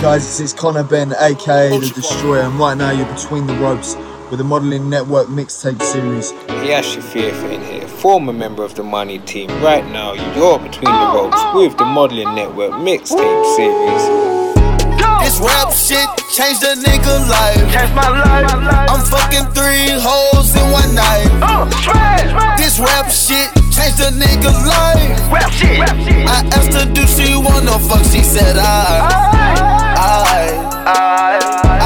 guys, it's, it's Connor Ben, aka The Destroyer, and right now you're between the ropes with the Modelling Network mixtape series. Yash Fifa in here, former member of the Money team. Right now, you're between the ropes with the Modelling Network mixtape series. This rap shit changed a nigga life. Changed my life. I'm fucking three hoes in one night. Uh, trash, trash. This rap shit changed a nigga life. Rap shit. Rap shit. I asked her, do she wanna fuck? She said, I, I, I, I,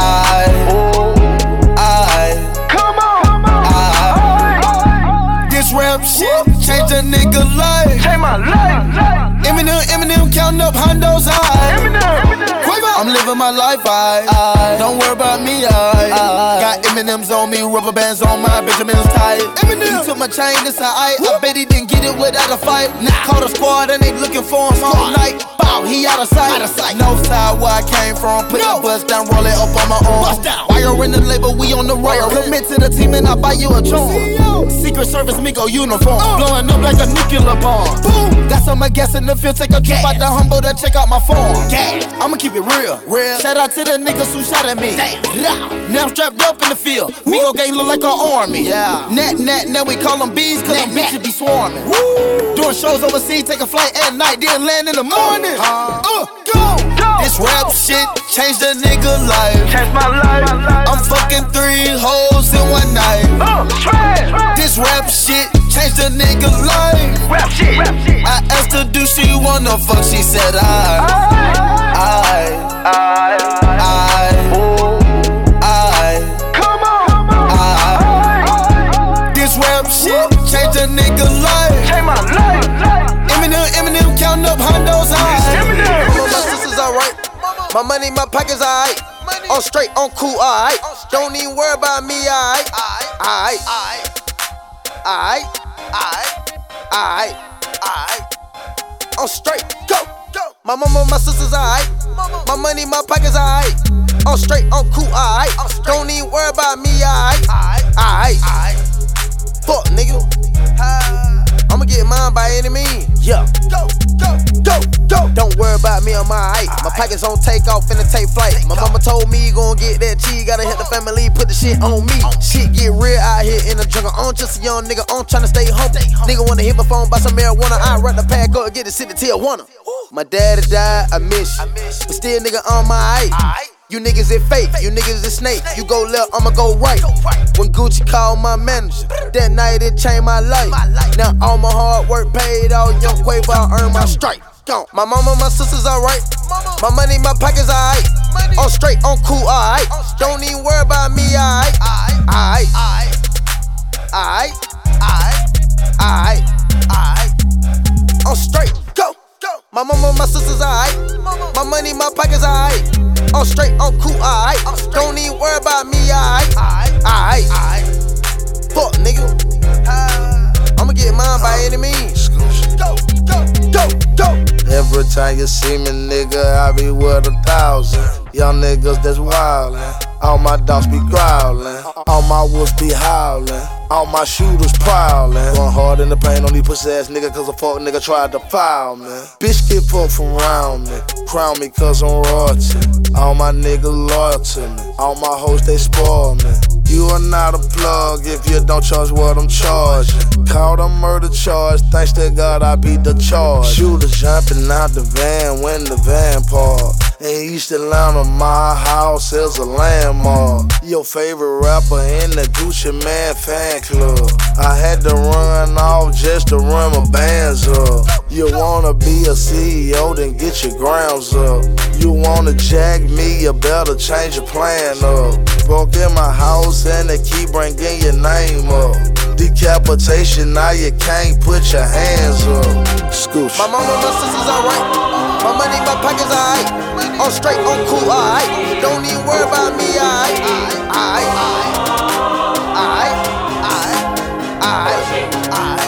I, come on. I. This rap shit changed a nigga life. Change my life. Eminem, Eminem counting up hondos high. Eminem. I'm living my life, I, I don't worry about me, I, I got Eminems on me, rubber bands on my Benjamin's tight. Eminem he took my chain, this I, I bet he didn't get it without a fight. Now called a squad and they looking for him all night. Bow, he out of sight. Out of sight. No side where I came from, put no. the bust down, roll it up on my own. Bust down. Wire in the label, we on the road. Commit to the team and I buy you a tune. Secret Service Migo uniform, uh. blowing up like a nuclear bomb. Boom. Got some gas in the field, take a trip out the humble to check out my phone. I'ma keep it real real. Shout out to the niggas who shot at me. Damn. Now I'm strapped up in the field. Migo gang look like an army. Yeah. Nat, nat, now we call them bees cause them bitches be swarming. Woo. Doing shows overseas, take a flight at night, then land in the morning. Uh, uh go. go. This rap shit changed a nigga life. Changed my life. I'm fucking three hoes in one night. Uh, trash. This rap shit changed a nigga life. Rap shit. Rap shit. I asked her, do she wanna fuck? She said, I. I. I. I, I, I, come on, I, this rap shit changed a nigga life. Change my life. Eminem, Eminem counting up hondos high. Eminem. My sisters alright. My money, my pockets alright. On straight, on cool, alright. Don't even worry about me, alright. Alright. Alright. Alright. Alright. Alright. On straight, go. My mama, my sisters, alright. My money, my pockets, alright. I'm straight, I'm cool, alright. Don't even worry about me, alright. Alright. Fuck, nigga. I'ma get mine by any means. Yeah. Go, go, go, go. Don't worry about me, I'm alright. My pockets on takeoff and take flight. My mama told me you gon' get that cheese. Gotta hit the family, put the shit on me. Shit get real out here in the jungle. I'm just a young nigga, I'm tryna stay home. Nigga wanna hit my phone, buy some marijuana. I run the pack up, get the city till one. My daddy died, I miss you. But still, nigga, on my eye. You niggas is fake, you niggas is snake. You go left, I'ma go right. When Gucci called my manager, that night it changed my life. Now all my hard work paid off, young Quavo, I earn my stripe. My mama, my sisters alright. My money, my pockets alright. On straight, on cool, alright. Don't even worry about me, alright. Alright. Alright. Alright. Alright. On straight. Go. My mama, my sisters, alright. My money, my pockets, alright. I'm straight, I'm cool, alright. Don't even worry about me, alright. Alright. Fuck, nigga. I'ma get mine by any means. Go, go, go, go. Every time you see me, nigga, I be worth a thousand. Young niggas that's wildin'. All my dogs be growling. All my wolves be howling. All my shooters prowling. Going hard in the paint on these pussy ass nigga cause a fuck nigga tried to foul me. Bitch get fucked from round me. Crown me cause I'm royalty. All my niggas loyal to me. All my hoes they spoil me. You are not a plug if you don't charge what I'm charging. Caught a murder charge, thanks to God I beat the charge. Shooter jumping out the van when the van parked. In East Atlanta, my house is a landmark. Your favorite rapper in the Gucci Mane fan club. I had to run off just to run my bands up. You wanna be a CEO, then get your grounds up. You wanna jack me, you better change your plan up. Broke in my house and they keep bringing your name up. Decapitation, now you can't put your hands up. My mama, my sisters alright. My money, my pockets alright. I'm straight, I'm cool, alright. Don't even worry about me, alright. Alright, alright, alright, alright, alright.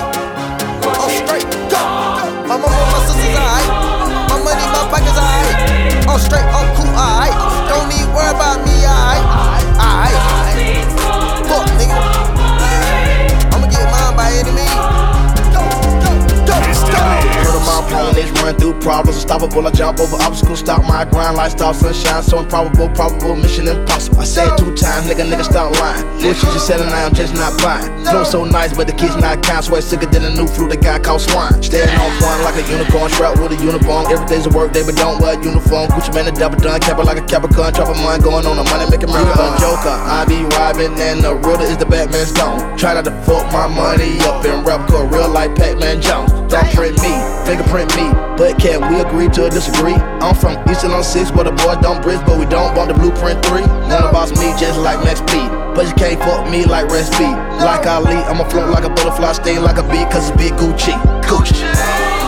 I'm straight, go. My mama, my sisters, alright. My money, my pockets, alright. I'm straight, run through problems, unstoppable. I jump over obstacles, stop my grind, lifestyle sunshine, so improbable, probable, mission impossible. I said two times, nigga, nigga, stop lying. What you just selling, I am just not buying. Flow so nice, but the kids not kind, sweat sicker than a new flu that got called swine. Standing on point like a unicorn, strapped with a uniform. Every day's a work day, but don't wear a uniform. Gucci Mane, a double done, cap it like a Capricorn, dropping mine, going on the money, making marathon. Joker, I be robbing, and the realer is the Batman stone. Try not to fuck my money up in rap, cause real like Pac-Man Jones. Thumbprint me, fingerprint me, but can we agree to disagree? I'm from Eastern on 6, where the boys don't bridge, but we don't want the blueprint 3. Wanna boss me just like Max P. But you can't fuck me like Red Speed. Like Ali, I'ma float like a butterfly, sting like a bee, cause it's big Gucci. Gucci.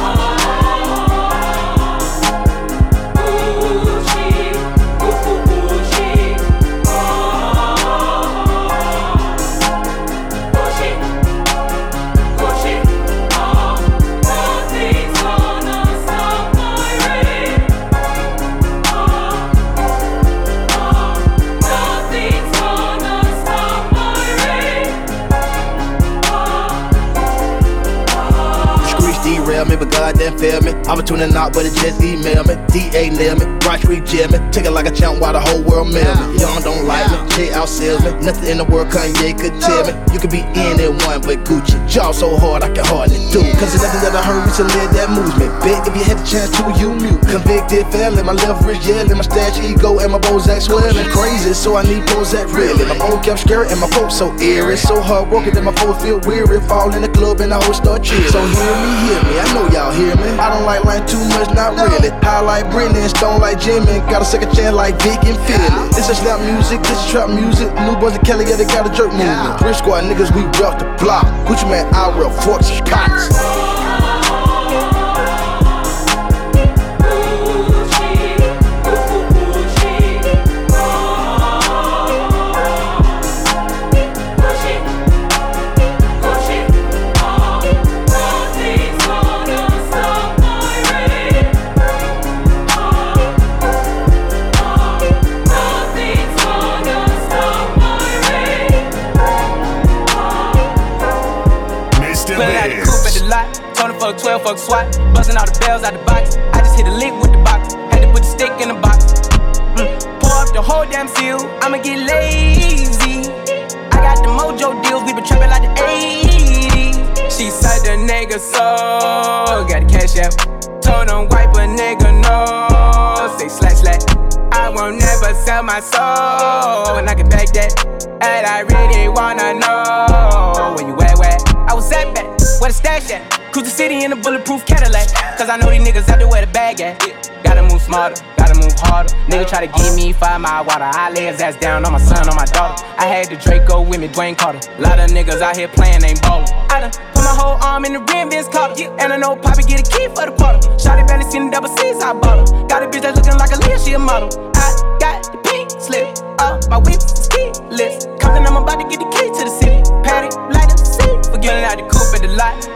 Me. I'm tuning out, but it just email me. DA nail me, Rice Street jail me. Take it like a champ while the whole world mail me. Young don't like me, J outsells me. Nothing in the world Kanye could tell me. You could be anyone but Gucci. Jaw so hard I can hardly do. Cause there's nothing that I heard recently that moves me. Bet if you had the chance to, you mute. Convicted felon, my left wrist yelling, my stash ego and my Bozak swelling. Crazy, so I need Bozak really. My phone kept scary and my folks so eerie. So hard working that my folks feel weary. Fall in the club and I always start cheering. So hear me, hear me. I know y'all hear me. I don't like lying too much, not really. High like Britney and stone like Jimmy. Got a second chance like Vick and Philly. This is slap music, this is trap music. New boys and Kelly, yeah, they got a jerk movement. Three squad niggas, we rep the block. Gucci Mane, I rep Forks Cox. Mr. in a bulletproof Cadillac. Cause I know these niggas out there where the bag at. Gotta move smarter, gotta move harder. Nigga try to give me five mile water. I lay his ass down on my son, on my daughter. I had the Draco with me, Dwayne Carter. A lot of niggas out here playing, ain't ballin'. I done put my whole arm in the rim, Vince Carter. And I know Poppy get a key for the quarter. Shotty barely seen the double C's, I bought her. Got a bitch that's looking like a Leah, she a model. I got the pink slip, uh, my whip is keyless. Compton, I'm about to get the key to the city. Patty, light up the seat. Forgetting out the coupe at the lot.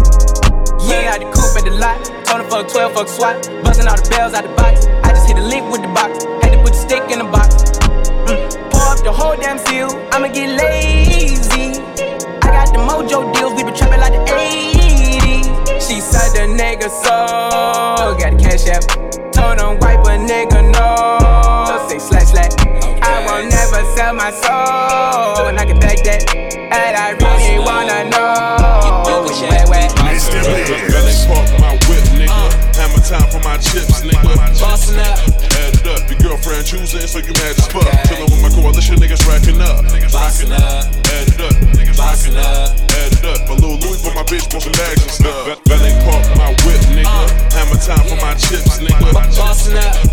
Yeah, out the coupe at the lot. Told her fuck 12, fuck SWAT. Busting all the bells out the box. I just hit a lick with the box. Had to put the stick in the box. Mm. Pour up the whole damn seal. I'ma get lazy. I got the mojo deals. We been trapping like the 80s. She said the nigga so. Got the cash out. Told him wipe a nigga no. Say slash slash. I won't never sell my soul. And I can back that. And I really wanna know. where you it's them niggas. Belly park my whip, nigga. Uh. Hammer time for my chips, nigga. Bossing up. Add it up. Your girlfriend choosing, so you mad as fuck. Okay. Chillin' with my coalition, niggas racking up. Bossin' up. Add it up. Niggas rocking up. Add up. A little Louis for my bitch, posting bags and stuff. Uh. Belly park my whip, nigga. Uh. Hammer time for my chips, nigga. Bossing up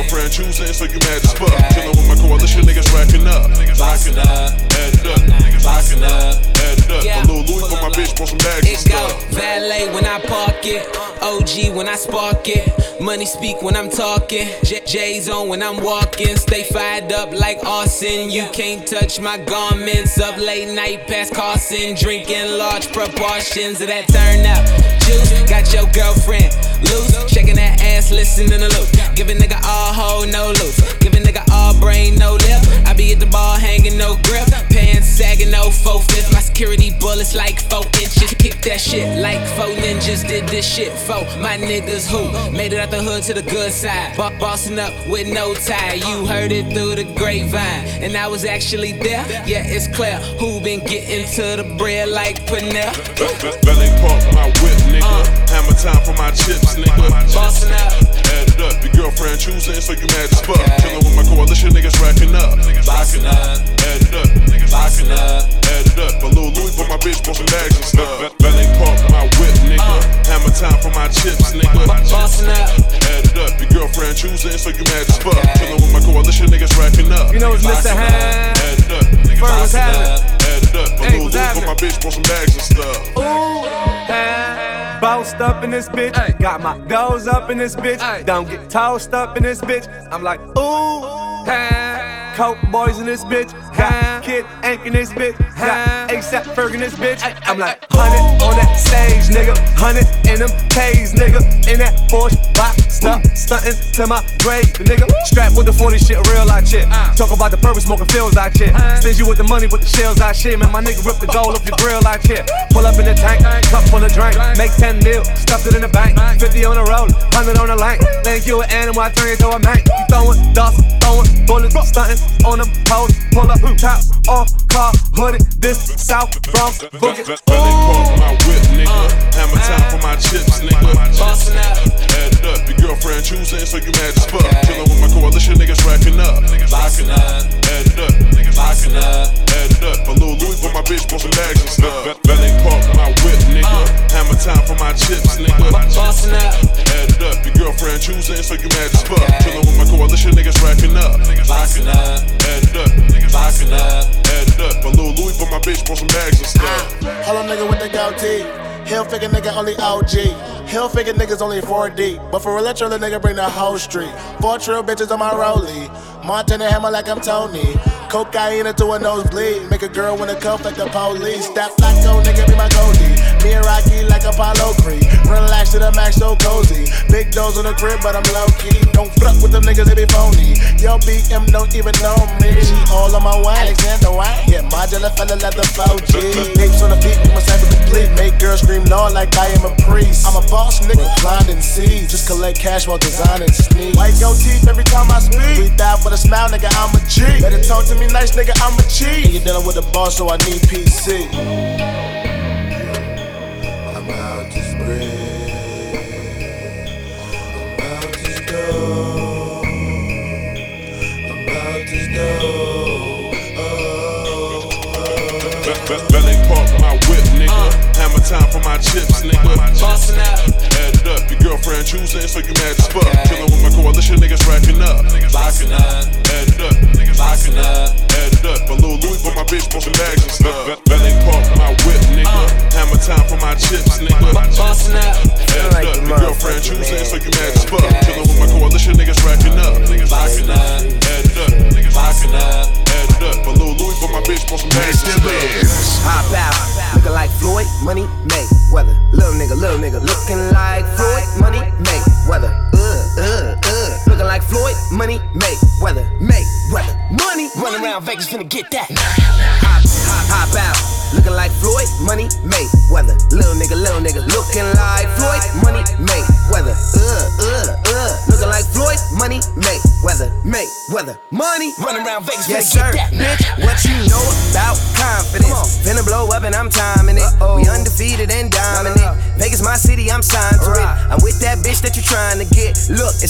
girlfriend choosing, so you mad as fuck. Chillin' with my coalition, niggas racking up. Bossing up. Add it up. Bossing up. Add it up. Yeah. My little Louis for my bitch want some bags and It go valet when I park it, OG when I spark it, money speak when I'm talking, J- J's on when I'm walking, stay fired up like arson. You can't touch my garments up late night past Carson, drinking large proportions of that turn up juice. Got your girlfriend loose, shaking that ass, listening to loop, give a nigga all hoe, no loose, give a nigga all brain, no lip. I be at the ball hanging, no grip, pants sagging, no four fifth. My security bullets like four inches. Kick that shit like four ninjas did this shit for my niggas who made it out the hood to the good side. Bo- bossing up with no tie. You heard it through the grapevine, and I was actually there. Yeah, it's clear who been getting to the bread like Pernell. Valet park my whip, nigga. Hammer time for my chips, nigga. Bossing up. Add it up. Your girlfriend choosing, so you mad as fuck. Chillin' with my coalition, niggas racking up. Bossing up. Add it up. Bossing up. Add it up. My little Louis for my bitch some bags and stuff. Valet park my whip, nigga. Uh. Hammer time for my chips, nigga. Bossing up. Add it up. Your girlfriend choosing, so you mad as fuck. Chillin' with my coalition, niggas racking up. You know it's Mr. Hand. Add it up. First, what's happening? Add it up. Hey, little Louis for my bitch some bags and stuff. Ooh, Bounced up in this bitch. Got my goals up in this bitch. Don't get tossed up in this bitch. I'm like, ooh, hand. Coke boys in this bitch. Got Kid Ink in this bitch. Got ASAP Ferg in this bitch. I'm like, hundred on that stage, nigga. Hundred in them K's, nigga. In that Porsche box, stuff, stunting to my grave. Nigga strapped with the 40 shit, real life shit. Talk about the purpose, smoking feels like shit. Stingy with the money, with the shells like shit. Man, my nigga rip the gold off your grill like shit. Pull up in the tank, cup full of drink. Make 10 mil, stuffed it in the bank. 50 on the road, 100 on the line. Think you an animal, I turn you to a man. You throwing dust, throwing bullets, stunting on the poles. Pull up, top off, car, hooded. This South Bronx, boogie. Valet park my whip, nigga. Uh. Hammer time for my chips, nigga. Bossing up. Add it up. Your girlfriend choosing, so you mad as fuck. Chillin' with my coalition, niggas racking up. Bossing up. Add it up. Bossing up. Add it up. My little Louis for my bitch want some bags and stuff. Valet park my whip, nigga. Hammer time for my chips, nigga. Bossing up. Add it up. Your girlfriend choosing, so you mad as fuck. Chillin' with my coalition, niggas racking up. Bossing up. Add it up. Bossing up. Add it up. My little Louis for my bitch want some bags and stuff. Hello, nigga with the goatee. Hill figure nigga only OG. Hill figure niggas only 4D. But for electro, the nigga bring the whole street. Four trill bitches on my rollie. Montana hammer like I'm Tony. Cocaine into a nosebleed. Make a girl wanna cuff like the police. That Flacko nigga be my goldie. Me and Rocky like Apollo Creed. Relax to the max, so cozy. Big dose on the crib, but I'm low key. Don't fuck with them niggas, they be. Yo, BM don't even know me. She all on my way. Alexander Wang. Yeah, modular fella like the 4G. Apes on the feet, make my cycle complete. Make girls scream Lord like I am a priest. I'm a boss nigga, blind and see. Just collect cash while designing sneaks. White gold teeth every time I speak. Breathe out with a smile, nigga, I'm a G. Better talk to me nice, nigga, I'm a G. And you're dealing with a boss, so I need PC. I'm out this bread. Valet park my whip, nigga. Hammer time for my chips, nigga. Bossing up. Add it up. Your girlfriend choosing, so you mad as fuck. Chillin' with my coalition, niggas racking up. Up. Add it up. Up. Add it up. Little Louis for my bitch bags and stuff. Valet park my whip, nigga. Hammer time for my chips, nigga. Add it up. Your girlfriend choosing, so you mad as fuck. With my coalition, niggas racking up.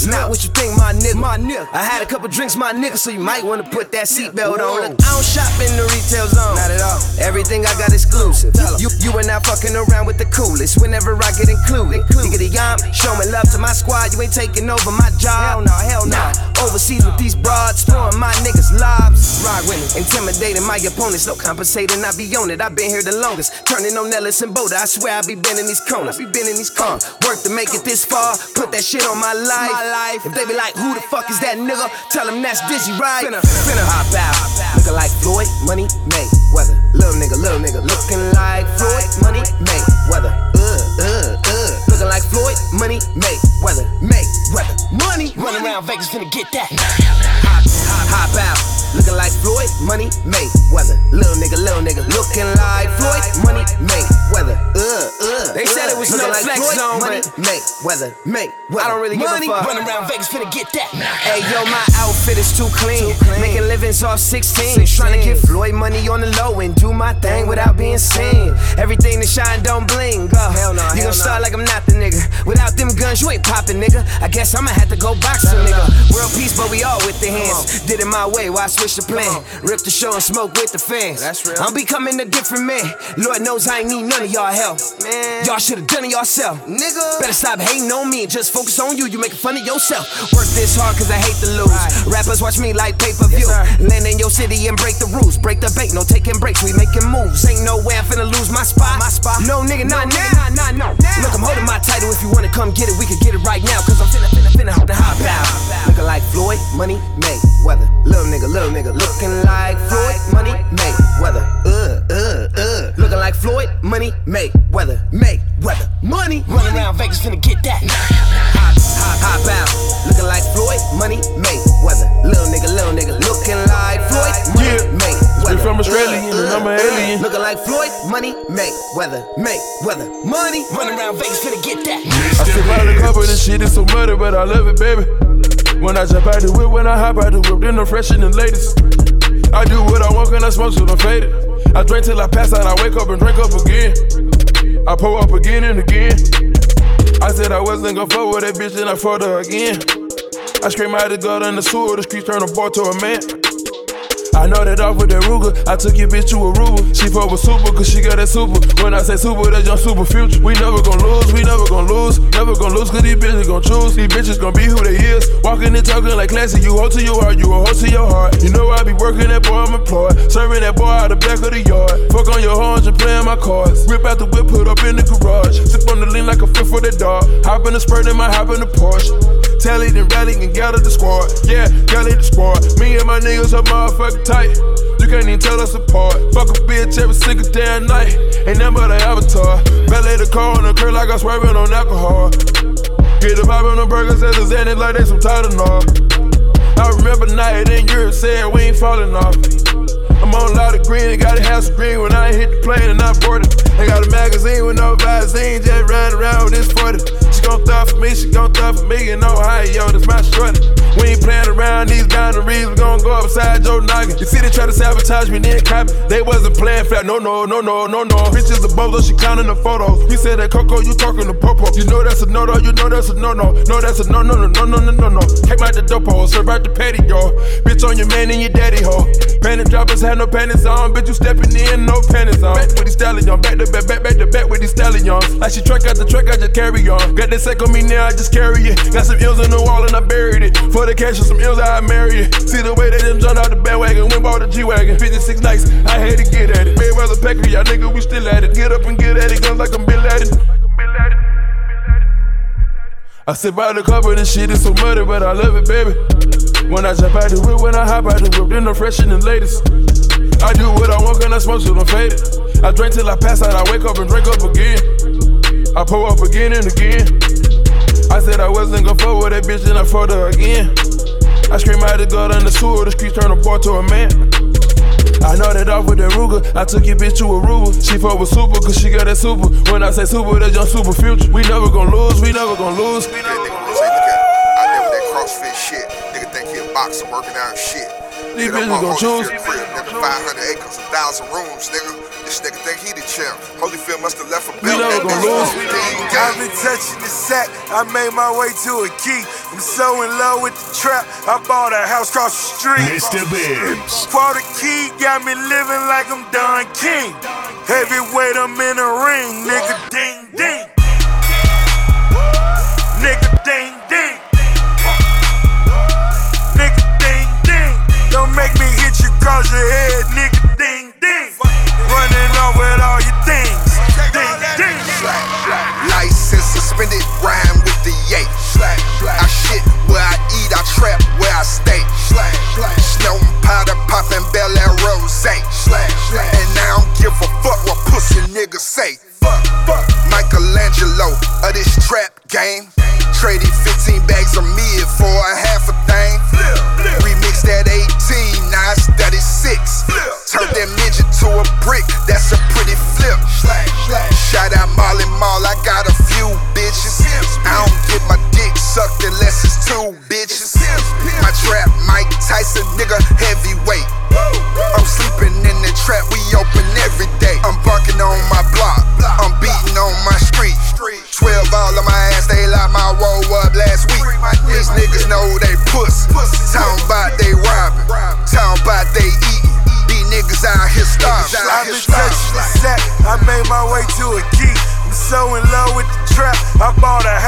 It's not what you think, my nigga. My nigga. I had a couple drinks, my nigga, so you might wanna put that seatbelt on. Look, I don't shop in the retail zone. Not at all. Everything I got exclusive. You, you and I fucking around with the coolest. Whenever I get included. Nigga, the yam, showing love to my squad. You ain't taking over my job. Hell no, hell no. Overseas with these broads, throwing my niggas lobs. Ride with me, intimidating my opponents. No compensating, I be on it. I been here the longest. Turning on Nellis and Boda. I swear I be bending these corners. Be bending these corners. Work to make it this far. Put that shit on my life. If they be like, who the fuck is that nigga? Tell them that's Dizzy, right? Finna, finna hop out. Looking like Floyd, money, May, weather. Little nigga, little nigga. Looking like Floyd, money, May, weather. Uh, uh, uh. Looking like Floyd, money, May, weather, May, weather. Money. Running around Vegas, finna get that. Hop, hop, hop out. Looking like Floyd, money, May, weather. Little nigga, little nigga. Looking like Floyd, money, May, weather. Uh, uh. They said it was Looking no like flex Floyd, zone, money, May, weather, May, weather. I don't really give a money. fuck. Running around Vegas, finna get that. Hey yo, my outfit is too clean. Making livings off 16. 16. Trying to get Floyd money on the low and do my thing without being seen. Everything that shine don't bling. Uh, Hell no, You hell gon' start no. like I'm not the nigga. Without them guns, you ain't popping, nigga. I guess I'ma have to go box some nigga. World peace, but we all with the hands. Did it my way, why switch the plan? Rip the show and smoke with the fans. That's real. I'm becoming a different man. Lord knows I ain't need none of y'all help. Man. Y'all should've done it yourself. Nigga. Better stop hating on me and just focus on you. You making fun of yourself. Work this hard cause I hate to lose. Rappers watch me like pay per view. Yes. Land in your city and break the rules. Break the bank, no taking breaks. We making moves. Ain't no way I'm finna lose my spot. My spot. No nigga, No not nigga, now. not- not now. Look, I'm holding my title. If you wanna come get it, we can get it right now. Cause I'm finna, finna, finna the hop out. Looking like Floyd, money, May, weather. Little nigga, little nigga. Looking like Floyd, money, May, weather. Uh, uh, uh. Looking like Floyd, money, May, weather, May, weather. Money. Running around Vegas, finna get that. Hop, out. Looking like Floyd, money, May, weather. Little nigga, little nigga. Looking like Floyd, money, Yeah. May, Straight weather. from Australia, uh, and I'm an uh, alien. Looking like Floyd, money, May, weather, May, weather. Money. Running around Vegas, finna get that. I sit by the of this shit, is so muddy, but I love it, baby. When I jump out the whip, when I hop out the whip, then I'm fresh and the latest. I do what I want, can I smoke till I'm faded. I drink till I pass out, I wake up and drink up again. I pull up again and again. I said I wasn't gonna fuck with that bitch, then I fucked her again. I scream out the gut in the sewer, the streets turn a boy to a man. I know that off with that Ruger. I took your bitch to Aruba. She fuck with super, cause she got that super. When I say super, that's your super future. We never gon' lose, we never gon' lose. Never gon' lose, cause these bitches gon' choose. These bitches gon' be who they is. Walking and talking like classy. You hold to your heart, you a hold to your heart. You know I be working that boy, I'm employed. Serving that boy out the back of the yard. Fuck on your horns and playing my cards. Rip out the whip, put up in the garage. Sip on the lean like a fifth for the dog. Hop in the spurt, then might hop in the Porsche. Tell it and rally and gather the squad. Yeah, gather the squad. Me and my niggas are motherfucking tight. You can't even tell us apart. Fuck a bitch every single damn night. Ain't nothing but an avatar. Valet the car on the curb like I'm swerving on alcohol. Get the vibe on the burgers as a Xanax like they some Tylenol. I remember night in Europe said we ain't falling off. I'm on a lot of green, and gotta have some green when I hit the plane and I boarded. They got a magazine with no Visine, just riding around with this 40. Gon' throw for me, she gon' throw for me, and Ohio, that's my shorty. We ain't playing around these boundaries, we gon' go upside Joe Noggin. You see, they try to sabotage me, then copy. They wasn't playing flat, no, no, no, no, no, no. Bitches the bozo, she counting the photos. You said that Coco, you talking to Popo. You know that's a no, no, you know that's a no, no. No, that's a no, no, no, no, no, no, no, no. Came out the dopo, serve out the patty, yo. Bitch on your man and your daddy, ho. Panty droppers had no panties on, bitch, you stepping in, no panties on. Back with these stallions, back to back, back, back to back with these stallions. Like she truck out the truck, I just carry on. Got that sack on me now, I just carry it. Got some ills in the wall and I buried it. For the cash and some ills, I marry it. See the way they done jumped out the bandwagon, went bought the G-Wagon. 56 nights, I had to get at it. Mayweather Pecker, y'all nigga, we still at it. Get up and get at it, guns like I'm Bin Laden. I sit by the cover, this shit is so muddy, but I love it, baby. When I jump out the whip, when I hop out the whip, then I'm fresh and the latest. I do what I want, can I smoke till I'm faded. I drink till I pass out, I wake up and drink up again. I pull up again and again. I said I wasn't gonna fuck with that bitch, then I fucked her again. I scream out the gut in the sewer, the streets turn a boy to a man. I know that off with that Ruger. I took your bitch to a Aruba. She fuck with super, cause she got that super. When I say super, that's your super future. We never gonna lose, we never gonna lose. Say, look at, out with that CrossFit shit. Nigga think he a boxer working out shit. These Nigga, bitches I'm gonna on choose. Nigga, 500 acres, a thousand rooms, nigga. This nigga think he the champ. Holyfield must have left a We belt. never that gonna lose. broke. Then you I've been touching the sack, I made my way to a key. I'm so in love with the trap, I bought a house across the street. Mista Bibs. For the key, got me living like I'm Don King. Heavyweight, I'm in the ring, nigga ding ding. Nigga ding ding. Cause your head, nigga ding ding. Running off with all your things. Ding ding. License suspended, rhyme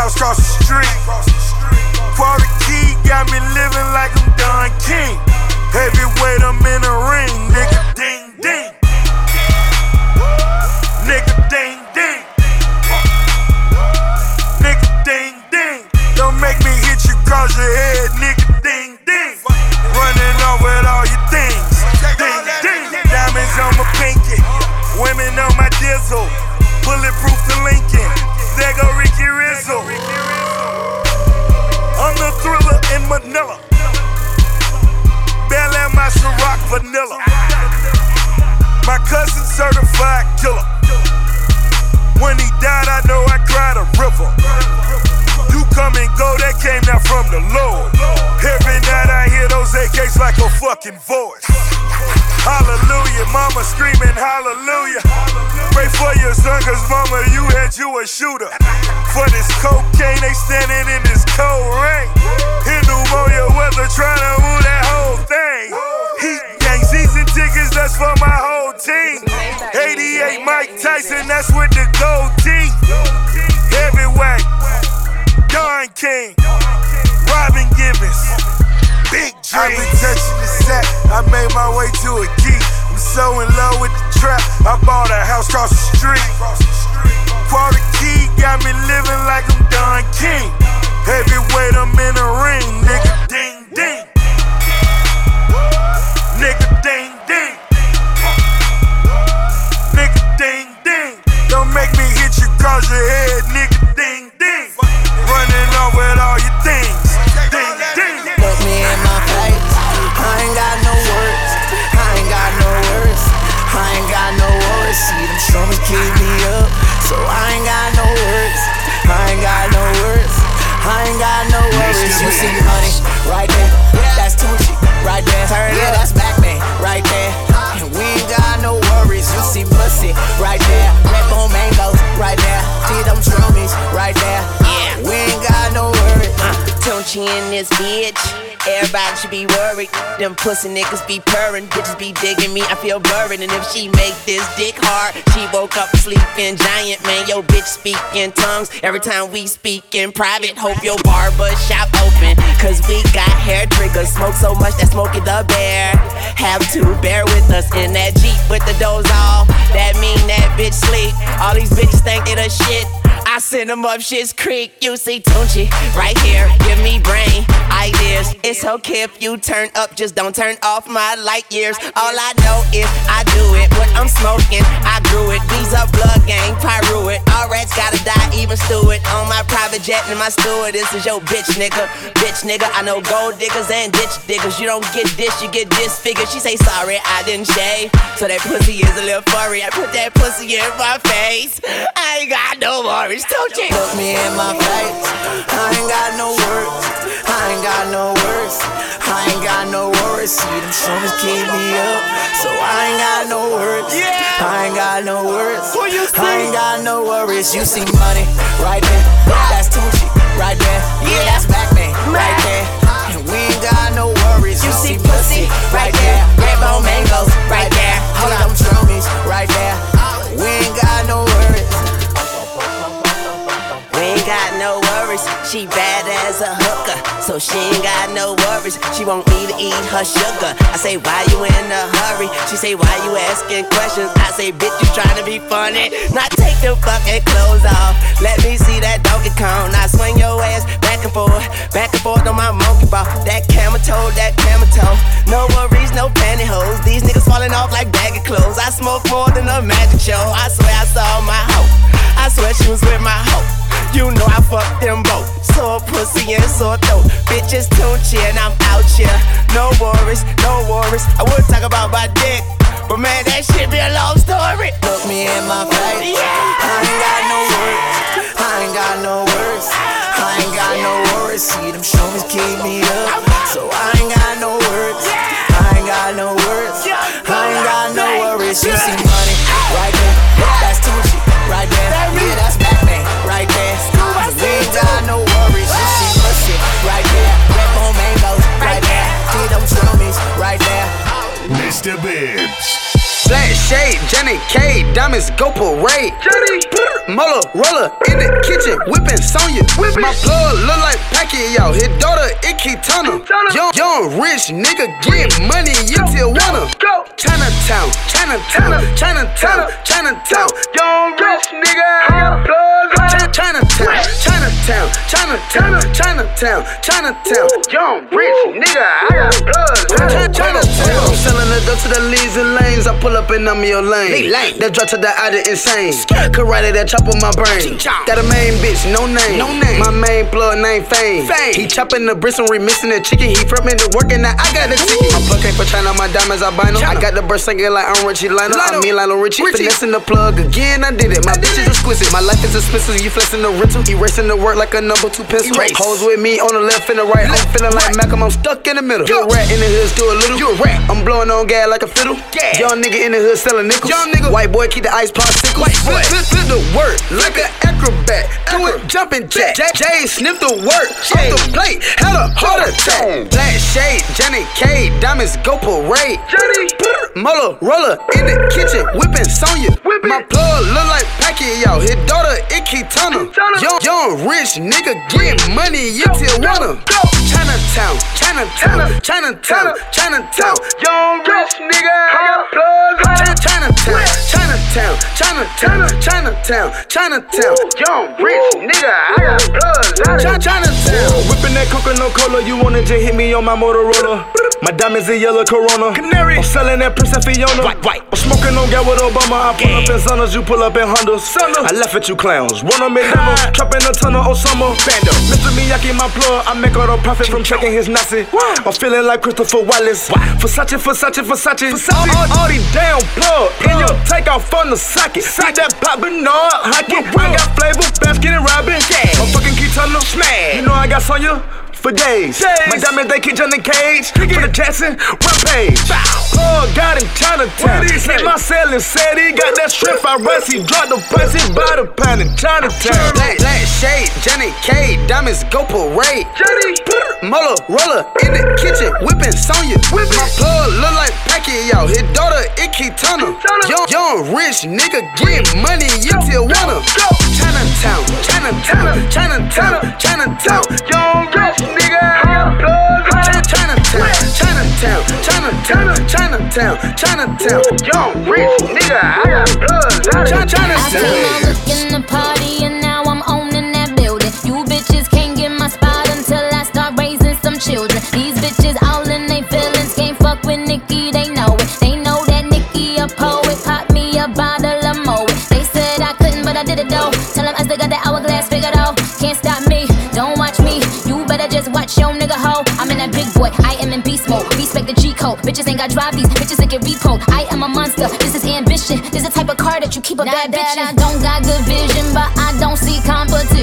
house across the street. The key, got me living like I'm Don King. Heavyweight, I'm in the ring, nigga ding ding. Nigga ding ding. Nigga ding ding. Don't make me hit you cause your head, nigga ding ding. Running off with all your things. Ding ding. Diamonds on my pinky. Women on my dizzle. Bulletproof the Lincoln. There go Rizzo. I'm the thriller in Manila. Bel Air, my Ciroc vanilla. My cousin certified killer. When he died, I know I cried a river. You come and go, that came down from the Lord. Every night I hear those AKs like a fucking voice. Hallelujah, mama screaming hallelujah. Pray for your son, cause mama, you had you a shooter. For this cocaine, they standing in this cold rain. In pneumonia weather, trying to move that whole thing. Heat gang season tickets, that's for my whole team. 88 Mike Tyson, that's with across the street. Tunechi in this bitch. Everybody should be worried. Them pussy niggas be purring. Bitches be digging me. I feel buried. And if she make this dick hard, she woke up sleeping giant. Man, yo bitch speak in tongues. Every time we speak in private, hope your barber shop open. Cause we got hair triggers. Smoke so much that Smokey the Bear. Have to bear with us in that Jeep with the doors off. That mean that bitch sleep. All these bitches think they the shit. I send them up shit's creek. You see Tunechi right here. Give me brain ideas. It's okay if you turn up, just don't turn off my light years. All I know is I do it. What I'm smoking, I grew it. These are blood gang, pyro it. All rats gotta die, even Stewart. On my private jet and my steward. This is your bitch nigga. Bitch nigga, I know gold diggers and ditch diggers. You don't get this, you get disfigured. She say sorry, I didn't shave. So that pussy is a little furry. I put that pussy in my face. I ain't got no worries, don't you? Look me in my face. I ain't got no words. I ain't got no words. I ain't got no worries. See them strummers keep me up. So I ain't got no words. I ain't got no words. I ain't got no worries. You see money right there. That's Tunechi, right there. Yeah, that's Batman, right there. And we ain't got no worries. You see pussy, right there. Red bone mangoes, right there. Hold on, drummies, right there. We ain't got no worries. She bad as a hooker, so she ain't got no worries. She want me to eat her sugar. I say, why you in a hurry? She say, why you asking questions? I say, bitch, you trying to be funny. Now take the fucking clothes off. Let me see that Donkey Kong. Now swing your ass back and forth, back and forth on my monkey ball. That camel toe, that camel toe. No worries, no pantyhose. These niggas falling off like baggy clothes. I smoke more than a magic show. I Bitches Tunechi and I'm out here. No worries, no worries. I would talk about my dick. But man, that shit be a long story. Look me in my face. I diamonds go parade. Johnny, Muller, roller in the kitchen, whipping Sonya. My plug look like Pacquiao, his daughter Icky Turner. Young, young rich nigga get money in Tijuana. Chinatown, Chinatown, Chinatown, Chinatown. Young rich nigga, I got plugs. Chinatown, Chinatown, Chinatown, Chinatown, Chinatown. Young rich nigga, I got plugs. Chinatown. I'm selling the dope to the leads and lanes. I pull up and I'm your lane. That drop to the out of insane. Karate that chop on my brain. Got a main bitch, no name. No name. My main plug name Fame. He chopping the bristle, remixing the chicken. He from me to work and I got the ticket. My plug came for China, my diamonds albino. I got the burst singing like I'm Richie Lionel. I mean Lionel Richie. Finessing the plug again, I did it. My bitch is exquisite. My life is expensive. You flexing the rental. Erasing the work like a number two pencil. Hoes with me on the left and the right. I'm feeling like Malcolm. I'm stuck in the middle. You a rat in the hood, still a little. You a rat. I'm blowing on gas like a fiddle. Young nigga in the hood selling nickels. Young nigga. White boy keep the ice popsicles. White boy. Flip, flip the work like an acrobat. Do it jumping jack. Jay sniff the work. Off the plate. Had a heart attack. Black shade. Johnny K. Diamonds go parade. Johnny. Muller roller in the kitchen. Whipping Sonya. My plug look like Pacquiao. His daughter Icky Turner. Young, young rich nigga get money in Tijuana. Chinatown, Chinatown, Chinatown, Chinatown. Young rich nigga, I got plugs. Chinatown, Chinatown, Chinatown, Chinatown, Chinatown. Young rich nigga, I got plugs. Chinatown. Whipping that coconut cola, you wanna just hit me on my Motorola. My diamonds a yellow Corona. Canary. I'm selling that Princess Fiona. White, white. I'm smoking on gas with Obama. I pull up in Zondas, you pull up in Hondas. I left at you clowns. Run on McDonald's, trapping a ton of Osama. Bando. Mr. Miyagi, my plug. I make all the profit from checking his Nazi. I'm feeling like Christopher Wallace. Versace, Versace, Versace. All, all, all these damn plug. In your take off from the socket. See that pop Bernard hockey. I got flavor, basket and Robin. I'm fucking them smash. You know I got Sonya for days. My diamonds, they keep Johnny Cage. For the Jackson, rampage. Plug got in Chinatown. Hit my cell and said he got that strip. I rest, he dropped the price, he bought a pound in Chinatown. Black, black shade, Johnny K, diamonds go parade. Johnny, Muller, roller in the kitchen, whipping Sonya. My plug look like Pacquiao, his daughter Icky Turner. Young, young rich nigga get money in Tijuana. Chinatown, Chinatown, Chinatown, Chinatown. Young rich nigga, I got plugs. Chinatown, Chinatown, Chinatown, Chinatown, Chinatown. Young rich nigga, I got plugs. I Chinatown. came up in the party in that big boy, I am in beast mode. Respect the G code. Bitches ain't got drive these, bitches that get repoed. I am a monster, this is ambition. This is the type of car that you keep a bad bitch. I don't got good vision, but I don't see competition.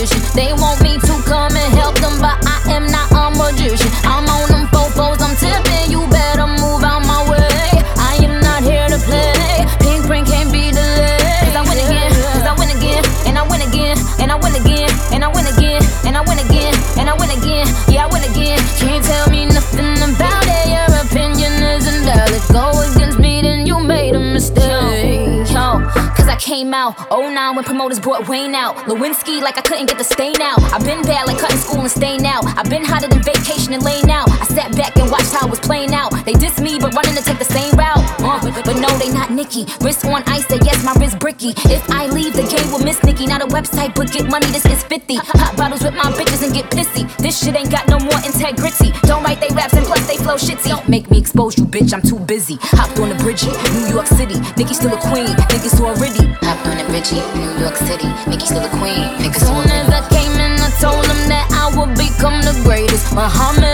When promoters brought Wayne out. Lewinsky like I couldn't get the stain out. I've been bad like cutting school and staying out. I've been hotter than vacation and laying out. I sat back and watched how it was playing out. They diss me, but running to take the same route. Uh, but no, they not Nicki. Wrist on ice, say yes, my wrist bricky. If I leave, the game will miss Nicki. Not a website, but get money, this is 50. Pop bottles with my bitches and get pissy. This shit ain't got no more integrity. Don't write they raps and plus they flow shitty. Don't make me expose you, bitch, I'm too busy. Hopped on the bridgie, New York City. Nicki still a queen, niggas already. Hopped on the bridgie, New York City. Nicki still a queen, niggas Soon as I came in, I told them that I would become the greatest. Muhammad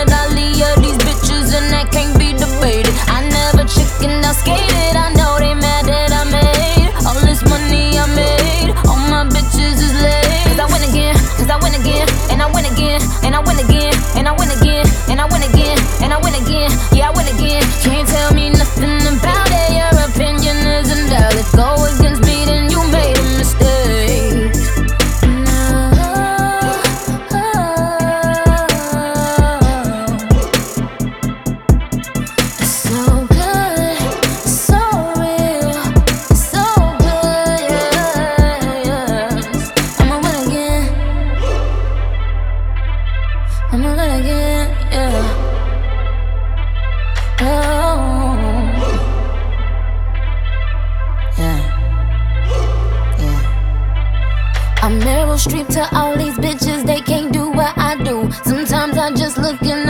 Sometimes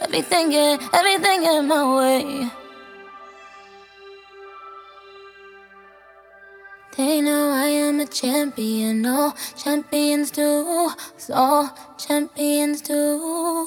everything in, everything in my way. They know I am a champion, all champions do, so champions do.